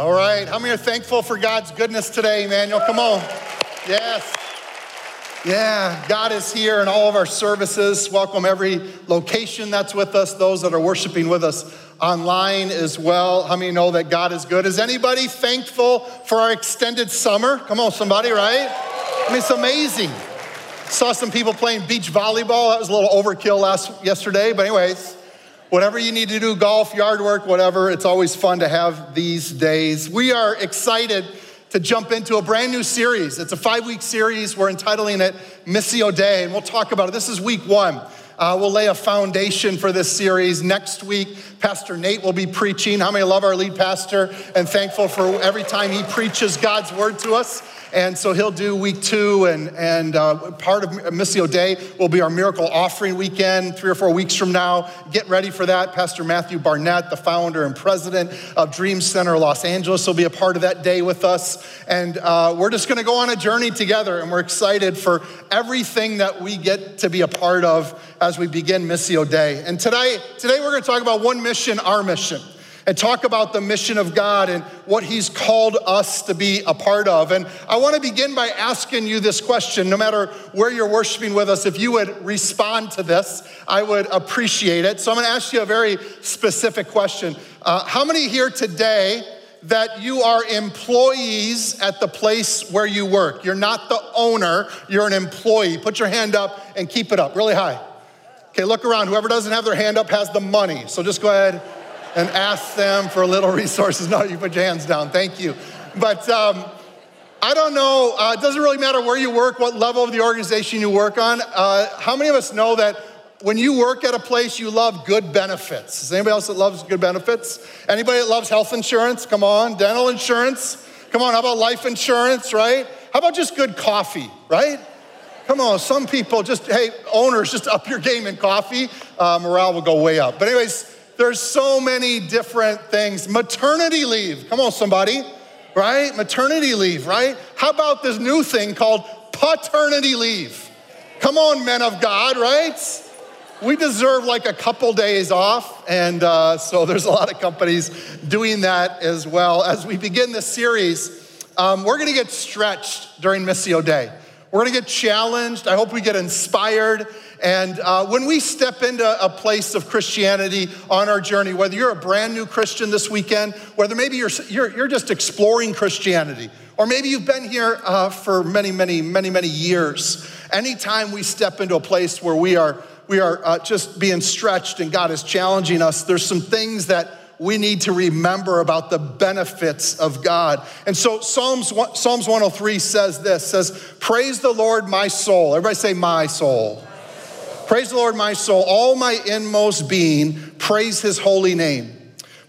All right. How many are thankful for God's goodness today, Emmanuel? Come on. Yes. Yeah, God is here in all of our services. Welcome every location that's with us, those that are worshiping with us online as well. How many know that God is good? Is anybody thankful for our extended summer? Come on, somebody, right? I mean, it's amazing. Saw some people playing beach volleyball. That was a little overkill last yesterday, but anyways, whatever you need to do, golf, yard work, whatever, it's always fun to have these days. We are excited to jump into a brand new series. It's a five week series. We're entitling it Missio Dei, and we'll talk about it. This is week one. Uh, we'll lay a foundation for this series. Next week, Pastor Nate will be preaching. How many love our lead pastor and thankful for every time he preaches God's word to us? And so he'll do week two, and, and uh, part of Missio Dei will be our miracle offering weekend three or four weeks from now. Get ready for that. Pastor Matthew Barnett, the founder and president of Dream Center Los Angeles, will be a part of that day with us. And uh, we're just going to go on a journey together, and we're excited for everything that we get to be a part of as we begin Missio Dei. And today, today we're going to talk about one mission, our mission and talk about the mission of God and what He's called us to be a part of. And I want to begin by asking you this question no matter where you're worshiping with us, if you would respond to this, I would appreciate it. So I'm going to ask you a very specific question. Uh, how many here today? that you are employees at the place where you work. You're not the owner, you're an employee. Put your hand up and keep it up really high. Okay, look around. Whoever doesn't have their hand up has the money. So just go ahead and ask them for little resources. No, you put your hands down. Thank you. But um, I don't know, uh, it doesn't really matter where you work, what level of the organization you work on. Uh, how many of us know that when you work at a place, you love good benefits? Is anybody else that loves good benefits? Anybody that loves health insurance? Come on. Dental insurance? Come on. How about life insurance, right? How about just good coffee, right? Come on, some people just, hey, owners, just up your game in coffee. Uh, morale will go way up. But, anyways, there's so many different things. Maternity leave. Come on, somebody, right? Maternity leave, right? How about this new thing called paternity leave? Come on, men of God, right? We deserve like a couple days off, and uh, so there's a lot of companies doing that as well. As we begin this series, um, we're gonna get stretched during Missio Dei. We're gonna get challenged. I hope we get inspired. And uh, when we step into a place of Christianity on our journey, whether you're a brand new Christian this weekend, whether maybe you're, you're, you're just exploring Christianity, or maybe you've been here uh, for many, many, many, many years, anytime we step into a place where we are, we are uh, just being stretched and God is challenging us, there's some things that we need to remember about the benefits of God. And so Psalms, Psalms 103 says this, says, praise the Lord, my soul. Everybody say my soul. Praise the Lord, my soul. All my inmost being, praise his holy name.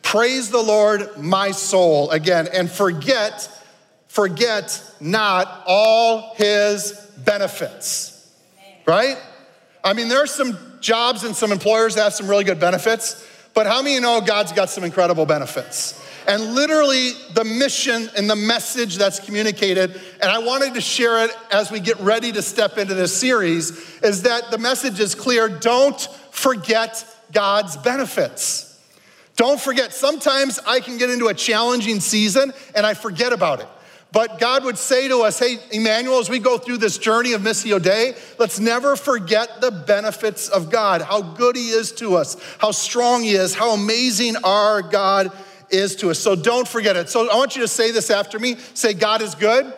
Praise the Lord, my soul. Again, and forget, forget not all his benefits. Right? I mean, there are some jobs and some employers that have some really good benefits, but how many know God's got some incredible benefits? And literally, the mission and the message that's communicated, and I wanted to share it as we get ready to step into this series, is that the message is clear don't forget God's benefits. Don't forget, sometimes I can get into a challenging season and I forget about it. But God would say to us, hey, Emmanuel, as we go through this journey of Missio Dei, let's never forget the benefits of God, how good He is to us, how strong He is, how amazing our God is to us. So don't forget it. So I want you to say this after me. Say, God is good.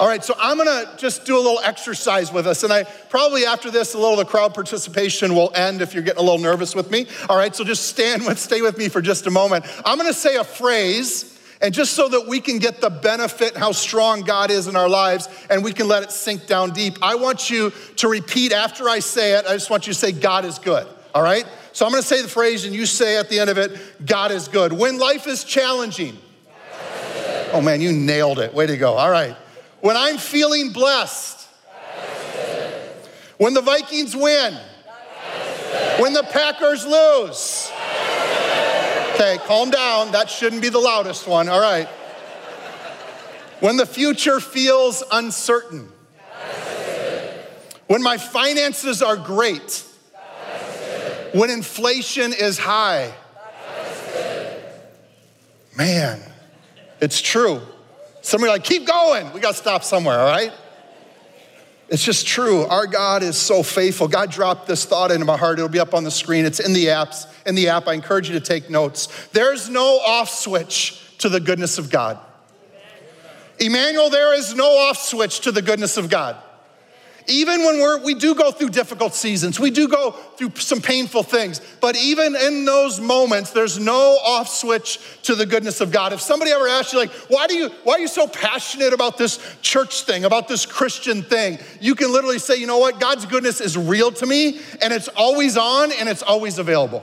All right, so I'm gonna just do a little exercise with us. And I probably after this, a little of the crowd participation will end if you're getting a little nervous with me. All right, so just stand with, stay with me for just a moment. I'm gonna say a phrase, and just so that we can get the benefit, how strong God is in our lives, and we can let it sink down deep, I want you to repeat after I say it. I just want you to say, God is good. All right? So I'm to say the phrase and you say at the end of it, God is good. When life is challenging. Oh man, you nailed it. Way to go. All right. When I'm feeling blessed. When the Vikings win. When the Packers lose. Okay, calm down. That shouldn't be the loudest one. All right. When the future feels uncertain. When my finances are great when inflation is high. Man, It's true. Somebody like, keep going. We got to stop somewhere, all right? It's just true. Our God is so faithful. God dropped this thought into my heart. It'll be up on the screen. It's in the apps. In the app, I encourage you to take notes. There's no off switch to the goodness of God. Emmanuel, there is no off switch to the goodness of God. Even when we're, we do go through difficult seasons, we do go through some painful things, but even in those moments, there's no off switch to the goodness of God. If somebody ever asks you, like, why, do you, why are you so passionate about this church thing, about this Christian thing? You can literally say, you know what? God's goodness is real to me, and it's always on, and it's always available.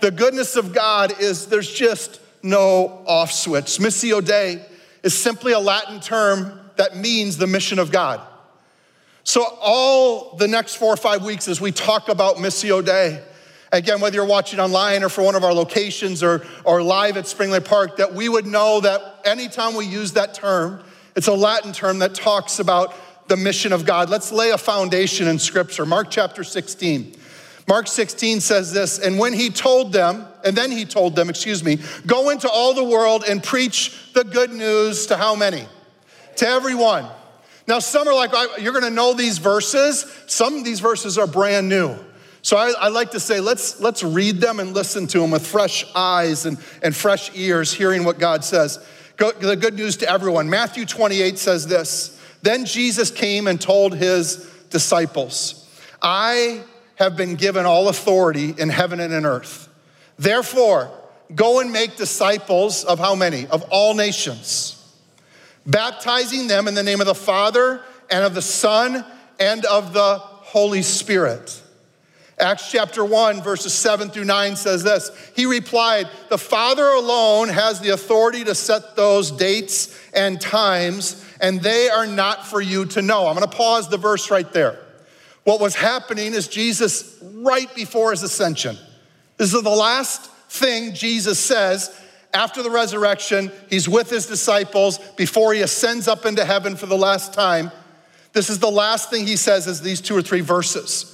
The goodness of God is, there's just no off switch. Missio Dei is simply a Latin term that means the mission of God. So, all the next four or five weeks, as we talk about Missio Dei, again, whether you're watching online or for one of our locations or, or live at Spring Lake Park, that we would know that anytime we use that term, it's a Latin term that talks about the mission of God. Let's lay a foundation in Scripture. Mark chapter 16. Mark 16 says this, and when he told them, and then he told them, excuse me, go into all the world and preach the good news to how many? To everyone. Now, some are like, you're gonna know these verses. Some of these verses are brand new. So I, I, like to say, let's, let's read them and listen to them with fresh eyes and, and fresh ears, hearing what God says. Go, the good news to everyone. Matthew 28 says this Then Jesus came and told his disciples, I have been given all authority in heaven and in earth. Therefore, go and make disciples of how many? Of all nations, baptizing them in the name of the Father and of the Son and of the Holy Spirit. Acts chapter 1, verses 7 through 9 says this He replied, The Father alone has the authority to set those dates and times, and they are not for you to know. I'm gonna pause the verse right there. What was happening is Jesus, right before his ascension, this is the last thing Jesus says after the resurrection. He's with his disciples before he ascends up into heaven for the last time. This is the last thing he says, is these two or three verses.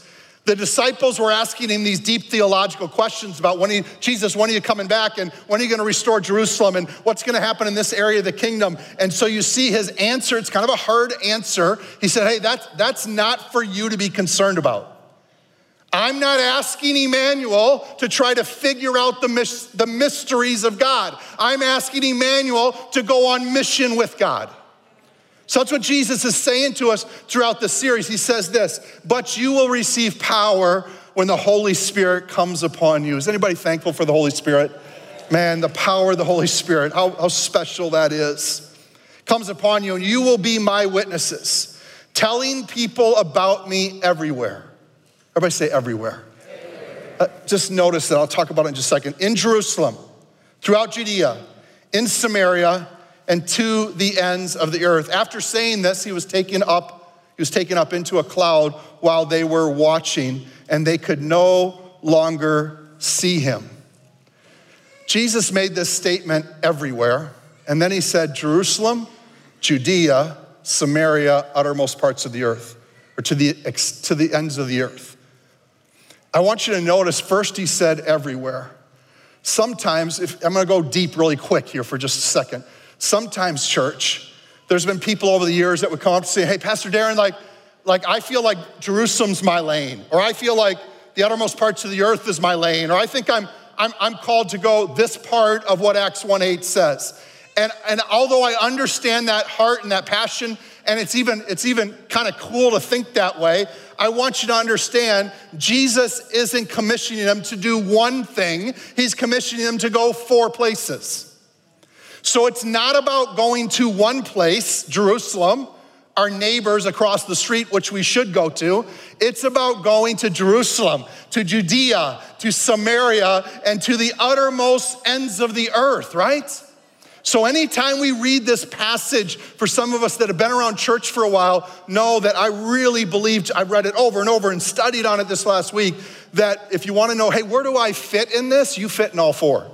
The disciples were asking him these deep theological questions about when he, Jesus, when are you coming back? And when are you going to restore Jerusalem? And what's going to happen in this area of the kingdom? And so you see his answer, it's kind of a hard answer. He said, Hey, that's, that's not for you to be concerned about. I'm not asking Emmanuel to try to figure out the, mis- the mysteries of God. I'm asking Emmanuel to go on mission with God. So that's what Jesus is saying to us throughout the series. He says this, but you will receive power when the Holy Spirit comes upon you. Is anybody thankful for the Holy Spirit? Man, the power of the Holy Spirit, how, how special that is. Comes upon you, and you will be my witnesses, telling people about me everywhere. Everybody say everywhere. Uh, just notice that. I'll talk about it in just a second. In Jerusalem, throughout Judea, in Samaria, and to the ends of the earth. After saying this, he was taken up, he was taken up into a cloud while they were watching, and they could no longer see him. Jesus made this statement everywhere, and then he said, Jerusalem, Judea, Samaria, uttermost parts of the earth, or to the, to the ends of the earth. I want you to notice first he said everywhere. Sometimes, if I'm gonna go deep really quick here for just a second. Sometimes, church, there's been people over the years that would come up and say, Hey, Pastor Darren, like, like I feel like Jerusalem's my lane, or I feel like the uttermost parts of the earth is my lane, or I think I'm, I'm, I'm called to go this part of what Acts 1 8 says. And, and although I understand that heart and that passion, and it's even, it's even kind of cool to think that way, I want you to understand Jesus isn't commissioning them to do one thing, He's commissioning them to go four places. So it's not about going to one place, Jerusalem, our neighbors across the street, which we should go to. It's about going to Jerusalem, to Judea, to Samaria, and to the uttermost ends of the earth, right? So, anytime we read this passage, for some of us that have been around church for a while, know that I really believed, I read it over and over and studied on it this last week, that if you wanna know, hey, where do I fit in this? You fit in all four.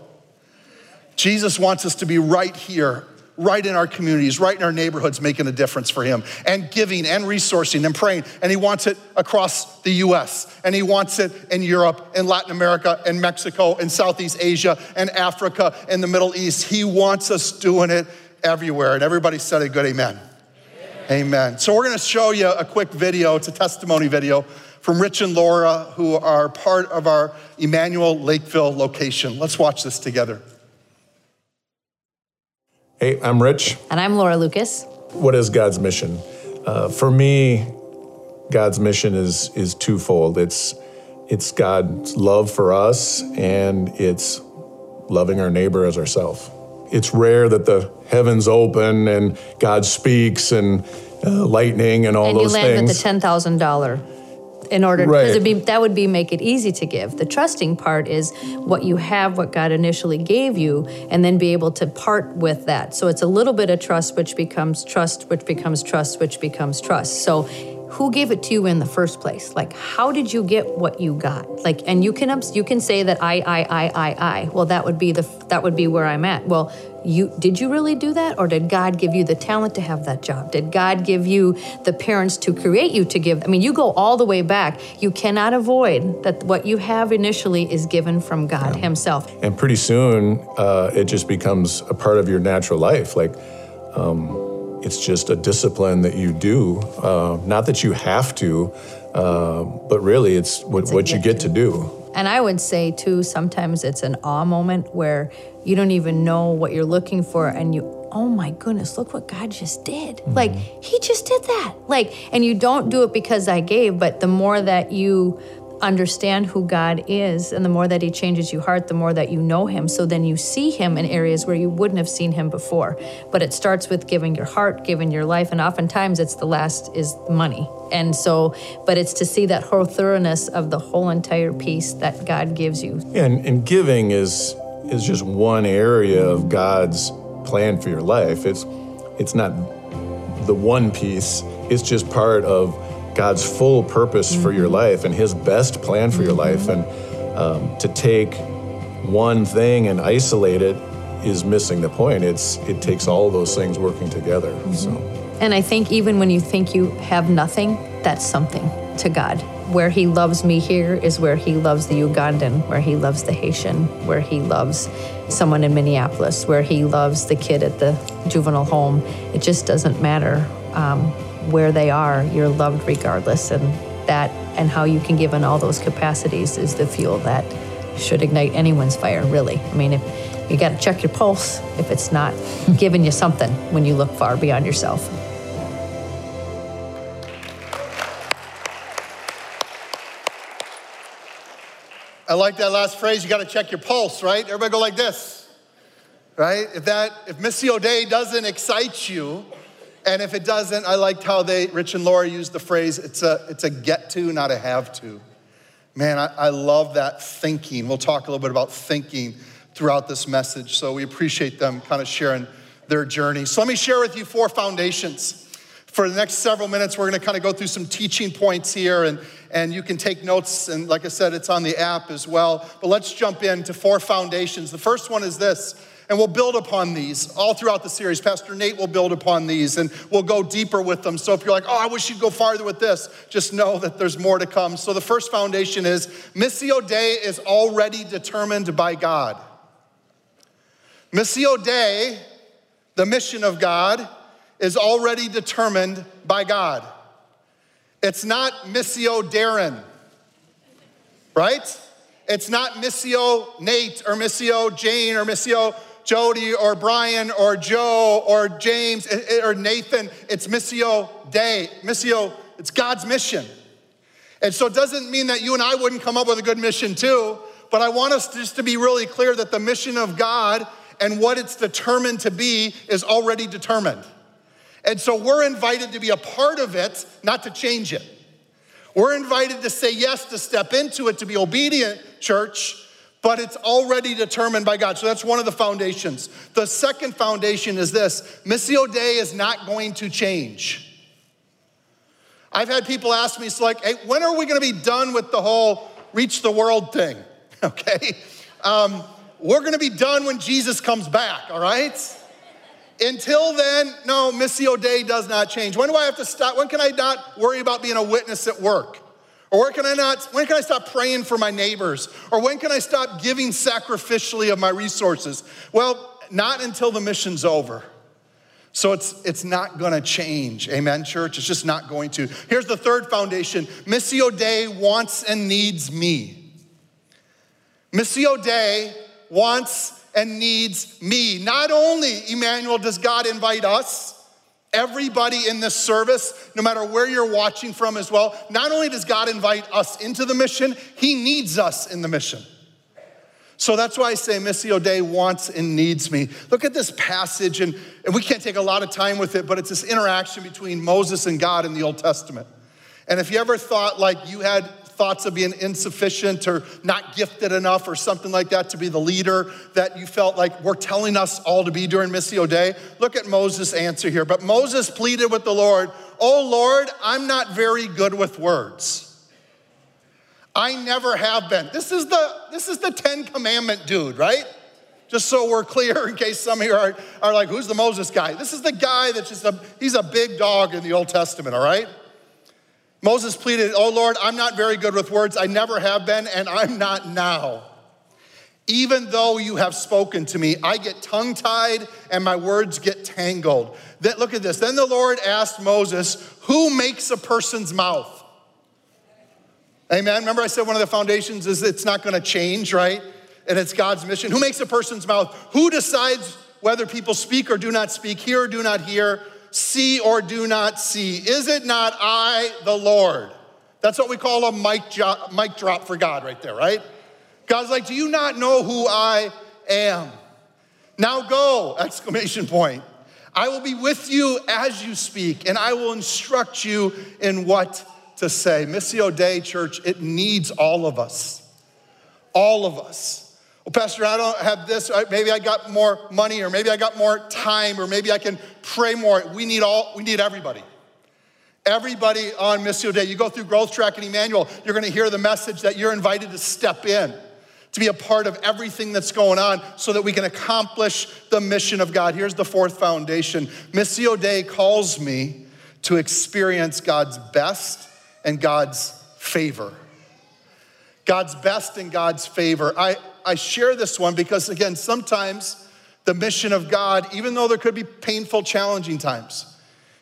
Jesus wants us to be right here, right in our communities, right in our neighborhoods, making a difference for Him, and giving and resourcing and praying. And He wants it across the US, and He wants it in Europe, in Latin America, in Mexico, in Southeast Asia, and Africa, and the Middle East. He wants us doing it everywhere. And everybody said a good amen. Amen. amen. So we're going to show you a quick video. It's a testimony video from Rich and Laura, who are part of our Emmanuel Lakeville location. Let's watch this together. Hey, I'm Rich. And I'm Laura Lucas. What is God's mission? Uh, for me, God's mission is is twofold. It's it's God's love for us, and it's loving our neighbor as ourselves. It's rare that the heavens open and God speaks and uh, lightning and all and those things. And you land with the ten thousand dollar in order because right. that would be make it easy to give. The trusting part is what you have, what God initially gave you, and then be able to part with that. So it's a little bit of trust, which becomes trust, which becomes trust, which becomes trust. So who gave it to you in the first place? Like how did you get what you got? Like and you can you can say that i i i i i. Well that would be the that would be where i'm at. Well you did you really do that? Or did god give you the talent to have that job? Did god give you the parents to create you to give? I mean you go all the way back. You cannot avoid that what you have initially is given from god yeah. himself. And pretty soon uh, it just becomes a part of your natural life. Like um, it's just a discipline that you do. Uh, not that you have to, uh, but really it's what, it's what you get to do. And I would say, too, sometimes it's an awe moment where you don't even know what you're looking for and you, oh my goodness, look what God just did. Mm-hmm. Like, He just did that. Like, and you don't do it because I gave, but the more that you understand who God is, and the more that He changes your heart, the more that you know Him. So then you see Him in areas where you wouldn't have seen Him before. But it starts with giving your heart, giving your life, and oftentimes it's the last is money. And so, but it's to see that whole thoroughness of the whole entire piece that God gives you. And, and giving is is just one area of God's plan for your life. It's it's not the one piece. It's just part of God's full purpose mm-hmm. for your mm-hmm. life and His best plan for your life. And um, to take one thing and isolate it is missing the point. It's it takes all those things working together. Mm-hmm. So. And I think even when you think you have nothing, that's something to God. Where He loves me here is where He loves the Ugandan, where He loves the Haitian, where He loves someone in Minneapolis, where He loves the kid at the juvenile home. It just doesn't matter. Um, where they are, you're loved regardless. And that and how you can give in all those capacities is the fuel that should ignite anyone's fire, really. I mean, if you got to check your pulse if it's not giving you something when you look far beyond yourself. I like that last phrase. You got to check your pulse, right? Everybody go like this, right? If that, if Missio Dei doesn't excite you, and if it doesn't, I liked how they, Rich and Laura used the phrase, it's a, it's a get to, not a have to. Man, I, I love that thinking. We'll talk a little bit about thinking throughout this message. So we appreciate them kind of sharing their journey. So let me share with you four foundations. For the next several minutes, we're going to kind of go through some teaching points here, and, and you can take notes. And like I said, it's on the app as well. But let's jump into four foundations. The first one is this and we'll build upon these all throughout the series. Pastor Nate will build upon these and we'll go deeper with them. So if you're like, oh, I wish you'd go farther with this, just know that there's more to come. So the first foundation is Missio Dei is already determined by God. Missio Dei, the mission of God, is already determined by God. It's not Missio Darren, right? It's not Missio Nate or Missio Jane or Missio Jody or Brian or Joe or James eh, eh, or Nathan. It's Missio Dei. Missio, it's God's mission. And so it doesn't mean that you and I wouldn't come up with a good mission too, but I want us just to be really clear that the mission of God and what it's determined to be is already determined. And so we're invited to be a part of it, not to change it. We're invited to say yes, to step into it, to be obedient, church, but it's already determined by God. So that's one of the foundations. The second foundation is this Missio Dei is not going to change. I've had people ask me, it's like, hey, when are we going to be done with the whole reach the world thing? Okay. Um, we're going to be done when Jesus comes back, all right? Until then, no, Missio Dei does not change. When do I have to stop? When can I not worry about being a witness at work? Or where can I not, when can I stop praying for my neighbors? Or when can I stop giving sacrificially of my resources? Well, not until the mission's over. So it's, it's not gonna change. Amen, church? It's just not going to. Here's the third foundation Missio Dei wants and needs me. Missio Dei wants and needs me. Not only, Emmanuel, does God invite us, everybody in this service, no matter where you're watching from as well, not only does God invite us into the mission, He needs us in the mission. So that's why I say Missio Dei wants and needs me. Look at this passage, and, and we can't take a lot of time with it, but it's this interaction between Moses and God in the Old Testament. And if you ever thought like you had thoughts of being insufficient or not gifted enough or something like that to be the leader that you felt like we're telling us all to be during Missio Dei, look at Moses' answer here. But Moses pleaded with the Lord, Oh Lord, I'm not very good with words. I never have been. This is the this is the 10 commandment dude, right? Just so we're clear in case some of you are, are like, who's the Moses guy? This is the guy that's just a he's a big dog in the Old Testament, all right? Moses pleaded, Oh Lord, I'm not very good with words. I never have been, and I'm not now. Even though you have spoken to me, I get tongue tied and my words get tangled. Then, look at this. Then the Lord asked Moses, Who makes a person's mouth? Amen. Remember, I said one of the foundations is it's not going to change, right? And it's God's mission. Who makes a person's mouth? Who decides whether people speak or do not speak, hear or do not hear, see or do not see? Is it not I, the Lord? That's what we call a mic, jo- mic drop for God right there, right? God's like, Do you not know who I am? Now go! Exclamation point. I will be with you as you speak, and I will instruct you in what to say. Missio Dei, church, it needs all of us. All of us. Well, Pastor, I don't have this. Maybe I got more money, or maybe I got more time, or maybe I can pray more. We need all, we need everybody. Everybody on Missio Dei. You go through Growth Track and Emmanuel, you're gonna hear the message that you're invited to step in, to be a part of everything that's going on so that we can accomplish the mission of God. Here's the fourth foundation Missio Dei calls me to experience God's best and God's favor. God's best and God's favor. I, I share this one because, again, sometimes the mission of God, even though there could be painful, challenging times,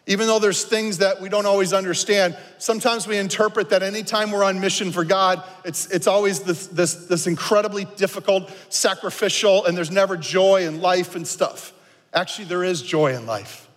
even though there's things that we don't always understand, sometimes we interpret that anytime we're on mission for God, it's, it's always this, this, this incredibly difficult, sacrificial, and there's never joy in life and stuff. Actually, there is joy in life.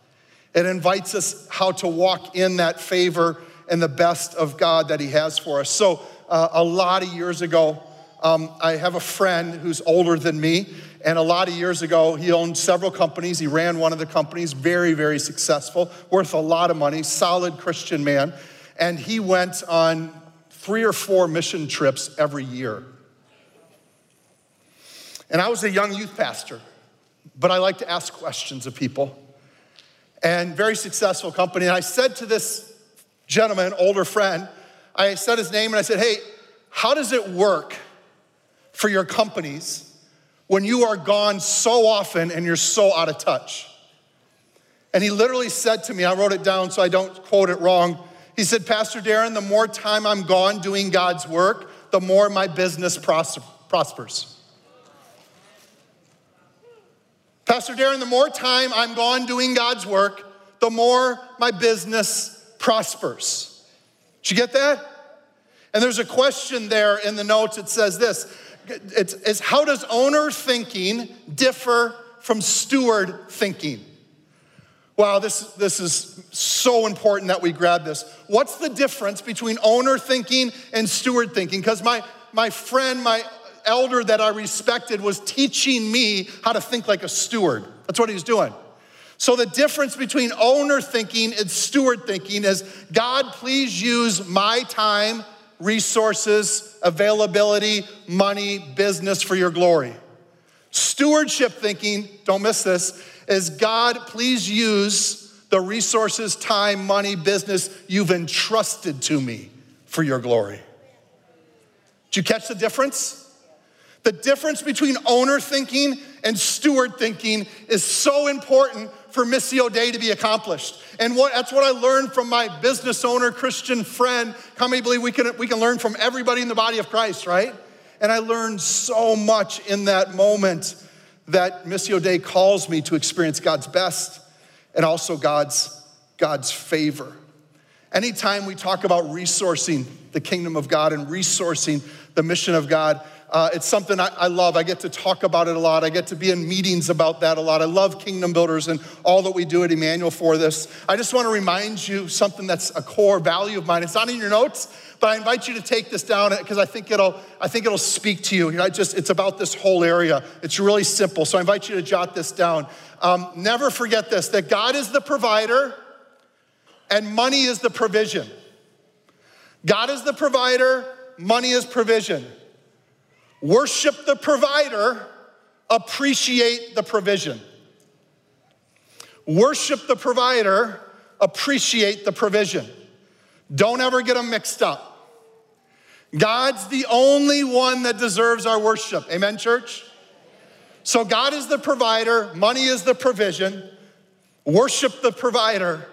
It invites us how to walk in that favor and the best of God that He has for us. So, uh, a lot of years ago, um, I have a friend who's older than me, and a lot of years ago, he owned several companies. He ran one of the companies, very, very successful, worth a lot of money, solid Christian man. And he went on three or four mission trips every year. And I was a young youth pastor, but I like to ask questions of people. And very successful company. And I said to this gentleman, older friend, I said his name and I said, Hey, how does it work for your companies when you are gone so often and you're so out of touch? And he literally said to me, I wrote it down so I don't quote it wrong. He said, Pastor Darren, the more time I'm gone doing God's work, the more my business pros- prospers. Pastor Darren, the more time I'm gone doing God's work, the more my business prospers. Did you get that? And there's a question there in the notes. It says this it's, it's how does owner thinking differ from steward thinking? Wow, this, this is so important that we grab this. What's the difference between owner thinking and steward thinking? Because my, my friend, my elder that I respected, was teaching me how to think like a steward. That's what he was doing. So, the difference between owner thinking and steward thinking is God, please use my time, resources, availability, money, business for your glory. Stewardship thinking, don't miss this, is God, please use the resources, time, money, business you've entrusted to me for your glory. Did you catch the difference? The difference between owner thinking and steward thinking is so important for Missio Dei to be accomplished. And what, that's what I learned from my business owner, Christian friend. How many believe we can, we can learn from everybody in the body of Christ, right? And I learned so much in that moment that Missio Dei calls me to experience God's best and also God's, God's favor. Anytime we talk about resourcing the kingdom of God and resourcing the mission of God, uh, it's something I, I, love. I get to talk about it a lot. I get to be in meetings about that a lot. I love Kingdom Builders and all that we do at Emmanuel for this. I just want to remind you something that's a core value of mine. It's not in your notes, but I invite you to take this down because I think it'll I think it'll speak to you. you know, just it's about this whole area. It's really simple. So I invite you to jot this down. Um, never forget this: that God is the provider, and money is the provision. God is the provider. Money is provision. Worship the provider, appreciate the provision. Worship the provider, appreciate the provision. Don't ever get them mixed up. God's the only one that deserves our worship. Amen, church? So, God is the provider, money is the provision. Worship the provider,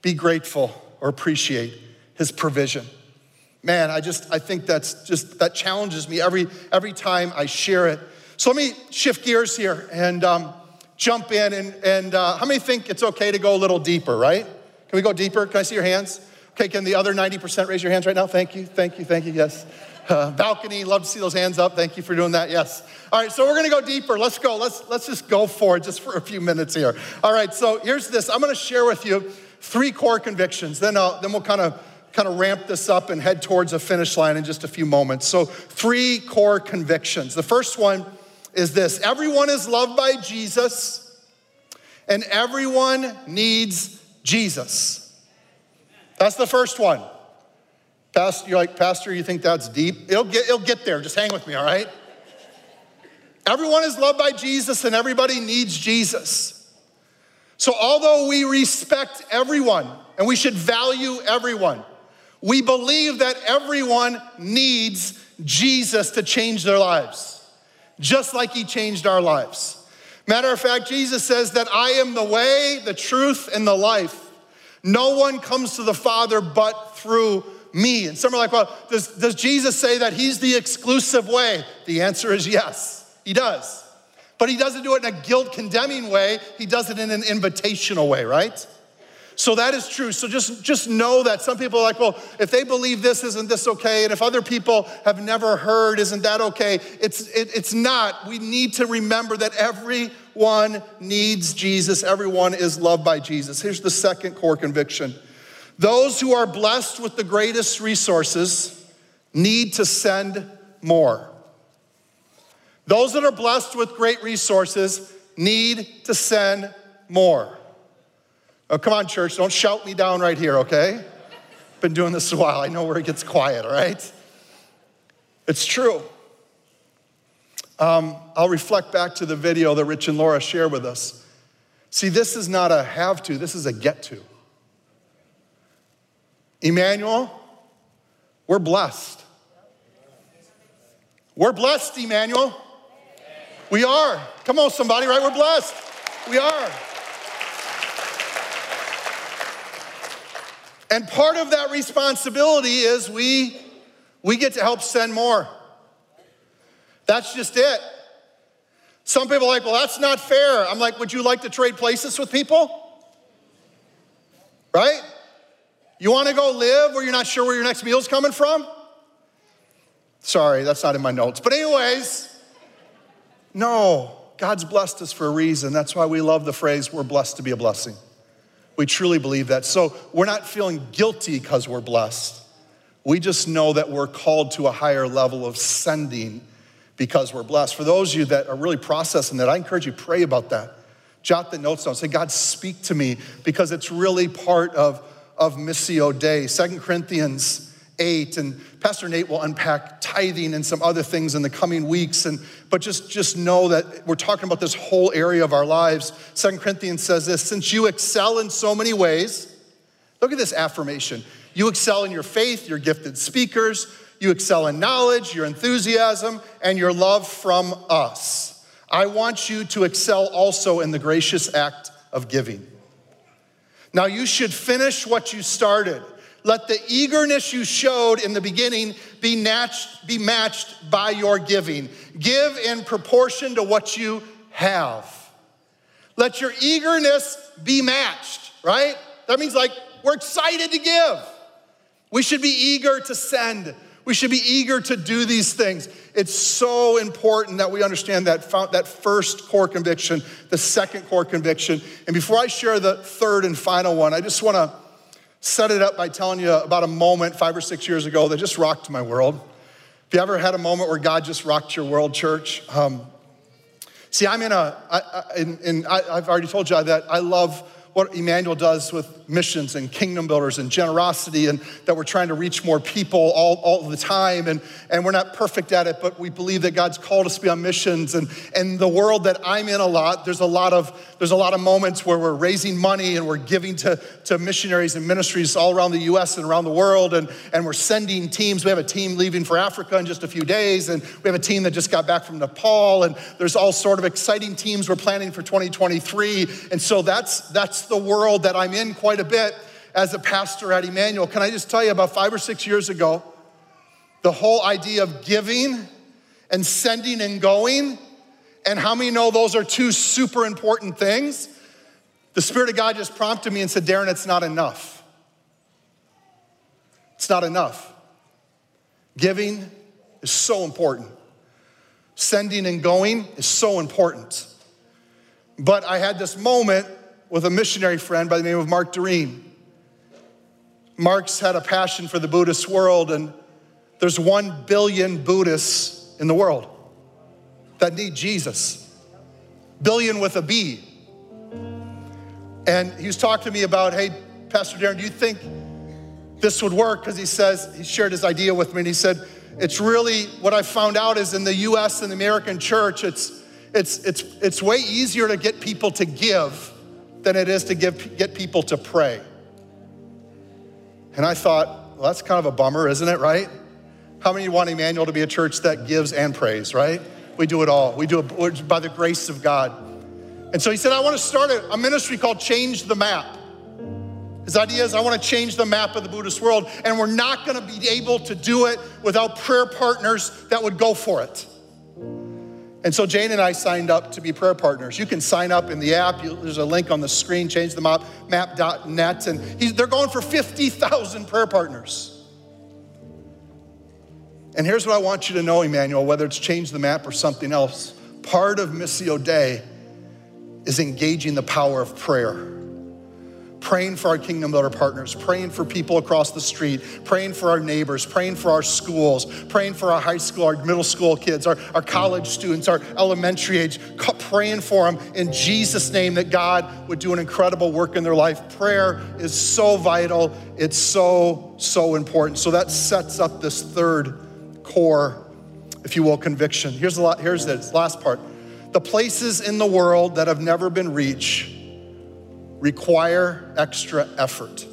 be grateful or appreciate his provision. Man, I just, I think that's just, that challenges me every, every time I share it. So let me shift gears here and um, jump in. And, and uh, how many think it's okay to go a little deeper, right? Can we go deeper? Can I see your hands? Okay, can the other 90% raise your hands right now? Thank you, thank you, thank you, yes. Uh, balcony, love to see those hands up. Thank you for doing that, yes. All right, so we're gonna go deeper. Let's go, let's, let's just go for it just for a few minutes here. All right, so here's this. I'm gonna share with you three core convictions. Then, I'll, then we'll kind of kind of ramp this up and head towards a finish line in just a few moments. So, three core convictions. The first one is this everyone is loved by Jesus, and everyone needs Jesus. That's the first one. Pastor, you're like, Pastor, you think that's deep? It'll get, it'll get there. Just hang with me, all right? Everyone is loved by Jesus, and everybody needs Jesus. So, although we respect everyone and we should value everyone, we believe that everyone needs Jesus to change their lives, just like he changed our lives. Matter of fact, Jesus says that I am the way, the truth, and the life. No one comes to the Father but through me. And some are like, well, does, does Jesus say that he's the exclusive way? The answer is yes, he does. But he doesn't do it in a guilt condemning way, he does it in an invitational way, right? So that is true. So just, just know that some people are like, well, if they believe this, isn't this okay? And if other people have never heard, isn't that okay? It's, it, it's not. We need to remember that everyone needs Jesus, everyone is loved by Jesus. Here's the second core conviction those who are blessed with the greatest resources need to send more. Those that are blessed with great resources need to send more. Oh, come on, church, don't shout me down right here, okay? Been doing this a while. I know where it gets quiet, all right? It's true. Um, I'll reflect back to the video that Rich and Laura shared with us. See, this is not a have to, this is a get to. Emmanuel, we're blessed. We're blessed, Emmanuel. We are. Come on, somebody, right? We're blessed. We are. And part of that responsibility is we, we get to help send more. That's just it. Some people are like, well, that's not fair. I'm like, would you like to trade places with people? Right? You want to go live where you're not sure where your next meal's coming from? Sorry, that's not in my notes. But, anyways, no, God's blessed us for a reason. That's why we love the phrase, we're blessed to be a blessing. We truly believe that. So we're not feeling guilty because we're blessed. We just know that we're called to a higher level of sending because we're blessed. For those of you that are really processing that, I encourage you pray about that. Jot the notes down. Say, God, speak to me because it's really part of, of Missio Dei. Second Corinthians 8 and pastor nate will unpack tithing and some other things in the coming weeks and but just just know that we're talking about this whole area of our lives. Second corinthians says this since you excel in so many ways look at this affirmation you excel in your faith you're gifted speakers you excel in knowledge your enthusiasm and your love from us. I want you to excel also in the gracious act of giving. Now you should finish what you started let the eagerness you showed in the beginning be, matched, be matched by your giving. Give in proportion to what you have. Let your eagerness be matched, right? That means like we're excited to give. We should be eager to send. We should be eager to do these things. It's so important that we understand that, that first core conviction, the second core conviction. And before I share the third and final one, I just want to set it up by telling you about a moment five or six years ago that just rocked my world. Have you ever had a moment where God just rocked your world, church? Um, see, I'm in a, I, I, in, in, I, I've already told you that I love what Emmanuel does with missions and kingdom builders and generosity, and that we're trying to reach more people all, all the time. And, and we're not perfect at it, but we believe that God's called us to be on missions. And, and the world that I'm in a lot, there's a lot of there's a lot of moments where we're raising money and we're giving to, to missionaries and ministries all around the US and around the world, and, and we're sending teams. We have a team leaving for Africa in just a few days, and we have a team that just got back from Nepal, and there's all sort of exciting teams we're planning for 2023. And so that's that's the world that I'm in quite a bit as a pastor at Emmanuel. Can I just tell you about five or six years ago, the whole idea of giving and sending and going and how many know those are two super important things? The Spirit of God just prompted me and said, Darren, it's not enough. It's not enough. Giving is so important. Sending and going is so important. But I had this moment with a missionary friend by the name of Mark Doreen. Mark's had a passion for the Buddhist world, and there's one billion Buddhists in the world that need Jesus. Billion with a B. And he was talking to me about, hey, Pastor Darren, do you think this would work? Because he says, he shared his idea with me, and he said, it's really what I found out is in the US and the American church, it's it's it's it's way easier to get people to give than it is to give get people to pray. And I thought, well, that's kind of a bummer, isn't it, right? How many want Emmanuel to be a church that gives and prays, right? We do it all. We do it by the grace of God. And so he said, I want to start a, a ministry called Change the Map. His idea is I want to change the map of the Buddhist world, and we're not going to be able to do it without prayer partners that would go for it. And so Jane and I signed up to be prayer partners. You can sign up in the app. You, there's a link on the screen, change the map, map.net, and they're going for 50,000 prayer partners. And here's what I want you to know, Emmanuel, whether it's change the map or something else, part of Missio Dei is engaging the power of prayer. Praying for our Kingdom Builder partners, praying for people across the street, praying for our neighbors, praying for our schools, praying for our high school, our middle school kids, our, our college students, our elementary age, praying for them in Jesus' name that God would do an incredible work in their life. Prayer is so vital, it's so, so important. So that sets up this third core, if you will, conviction. Here's the lot, here's the last part. The places in the world that have never been reached require extra effort.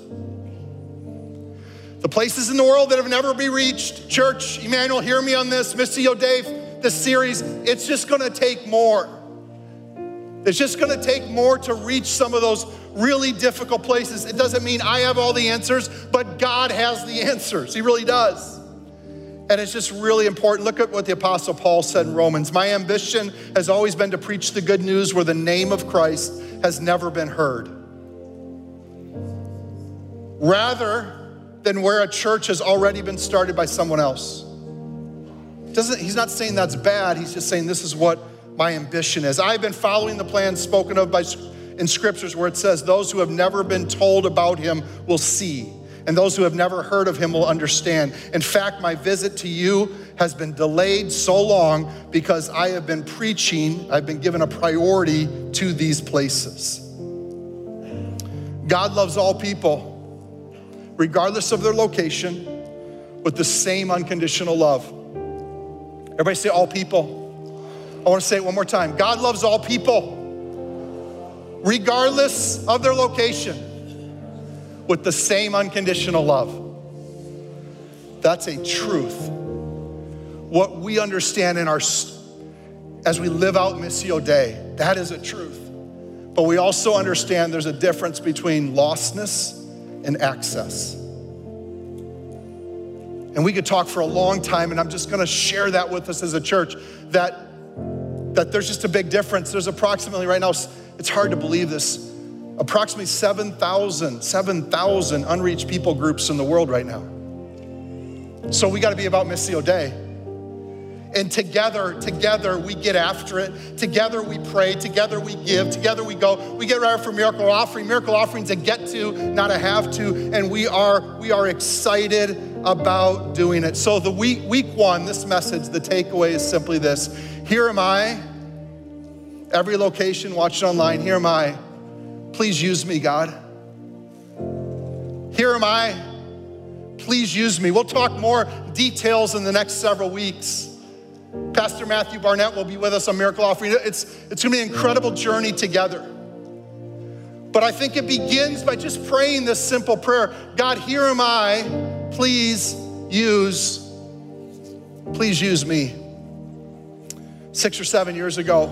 The places in the world that have never been reached, church, Emmanuel, hear me on this, Missio Dei, this series, it's just gonna take more. It's just gonna take more to reach some of those really difficult places. It doesn't mean I have all the answers, but God has the answers. He really does. And it's just really important. Look at what the Apostle Paul said in Romans. My ambition has always been to preach the good news where the name of Christ has never been heard. Rather than where a church has already been started by someone else. Doesn't, he's not saying that's bad, he's just saying this is what my ambition is. I've been following the plan spoken of by, in scriptures where it says, Those who have never been told about him will see and those who have never heard of him will understand. In fact, my visit to you has been delayed so long because I have been preaching, I've been given a priority to these places. God loves all people, regardless of their location, with the same unconditional love. Everybody say, all people. I want to say it one more time. God loves all people, regardless of their location with the same unconditional love. That's a truth. What we understand in our as we live out Missio Dei, that is a truth. But we also understand there's a difference between lostness and access. And we could talk for a long time, and I'm just gonna share that with us as a church that, that there's just a big difference. There's approximately right now it's hard to believe this. Approximately 7,000, 7,000 unreached people groups in the world right now. So we got to be about Missio Dei. And together, together we get after it. Together we pray. Together we give. Together we go. We get ready for miracle offering. Miracle offerings a get to, not a have to. And we are we are excited about doing it. So the week week one, this message, the takeaway is simply this: Here am I. Every location, watch it online. Here am I. Please use me, God. Here am I. Please use me. We'll talk more details in the next several weeks. Pastor Matthew Barnett will be with us on Miracle Offering. It's, it's gonna be an incredible journey together. But I think it begins by just praying this simple prayer God, here am I. Please use, please use me. Six or seven years ago,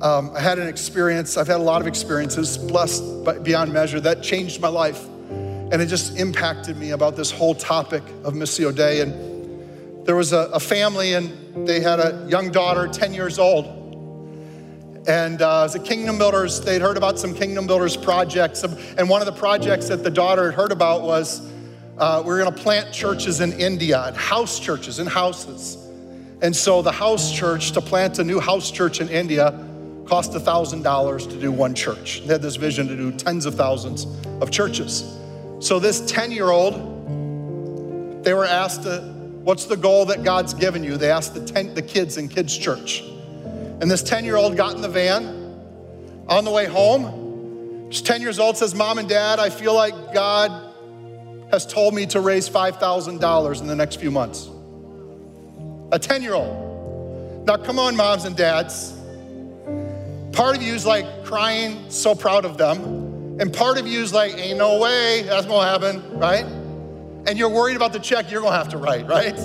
um, I had an experience, I've had a lot of experiences, blessed beyond measure, that changed my life. And it just impacted me about this whole topic of Missio Dei. And there was a, a, family and they had a young daughter, 10 years old. And uh, as a Kingdom Builders, they'd heard about some Kingdom Builders projects. And one of the projects that the daughter had heard about was uh, we are gonna plant churches in India, and house churches in houses. And so the house church, to plant a new house church in India, cost $1,000 to do one church. They had this vision to do tens of thousands of churches. So this 10 year old, they were asked to What's the goal that God's given you? They asked the, ten, the kids in kids' church. And this 10 year old got in the van on the way home. She's 10 years old, says, Mom and Dad, I feel like God has told me to raise $5,000 in the next few months. A 10 year old. Now, come on, moms and dads. Part of you is like crying, so proud of them. And part of you is like, ain't no way that's gonna happen, right? And you're worried about the check you're to have to write, right?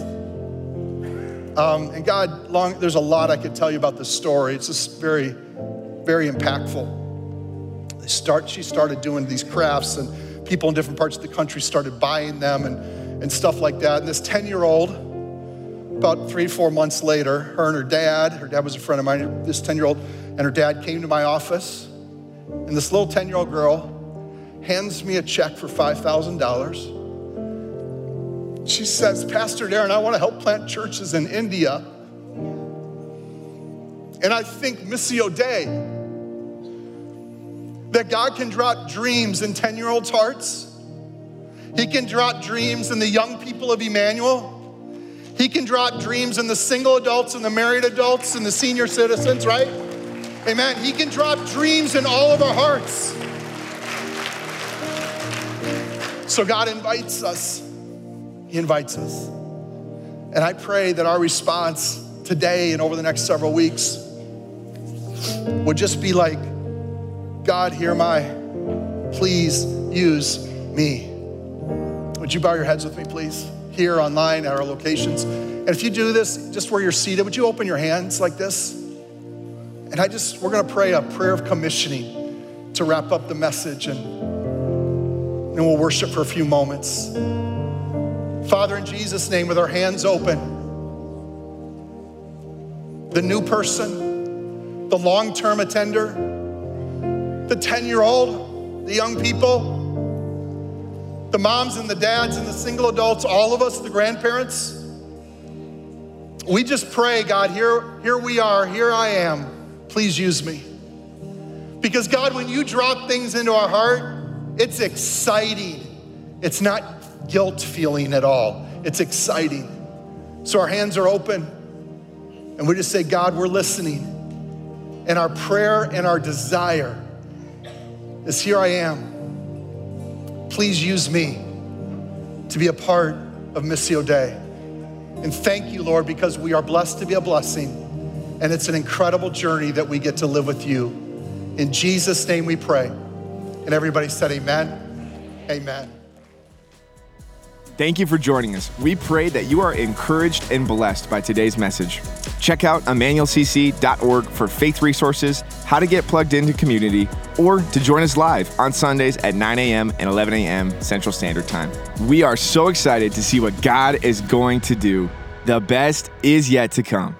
Um, and God, long, there's a lot I could tell you about this story. It's just very, very impactful. They start, she started doing these crafts, and people in different parts of the country started buying them and, and stuff like that. And this 10 year old, about three, four months later, her and her dad, her dad was a friend of mine, this 10 year old, and her dad came to my office. And this little 10 year old girl hands me a check for $5,000 she says, Pastor Darren, I want to help plant churches in India. And I think Missio Dei, that God can drop dreams in 10 year olds' hearts. He can drop dreams in the young people of Emmanuel. He can drop dreams in the single adults and the married adults and the senior citizens, right? Amen. He can drop dreams in all of our hearts. So God invites us he invites us. And I pray that our response today and over the next several weeks would just be like, God, am I. Please use me. Would you bow your heads with me, please? Here, online, at our locations. And if you do this, just where you're seated, would you open your hands like this? And I just, we're gonna pray a prayer of commissioning to wrap up the message and, and we'll worship for a few moments. Father, in Jesus' name, with our hands open, the new person, the long term attender, the 10 year old, the young people, the moms and the dads and the single adults, all of us, the grandparents, we just pray, God, here, here we are, here I am. Please use me. Because, God, when you drop things into our heart, it's exciting. It's not guilt feeling at all. It's exciting. So our hands are open and we just say, God, we're listening. And our prayer and our desire is here I am. Please use me to be a part of Missio Dei. And thank you, Lord, because we are blessed to be a blessing. And it's an incredible journey that we get to live with you. In Jesus' name we pray. And everybody said, Amen. Amen. Thank you for joining us. We pray that you are encouraged and blessed by today's message. Check out emmanuelcc.org for faith resources, how to get plugged into community, or to join us live on Sundays at 9 a.m. and 11 a.m. Central Standard Time. We are so excited to see what God is going to do. The best is yet to come.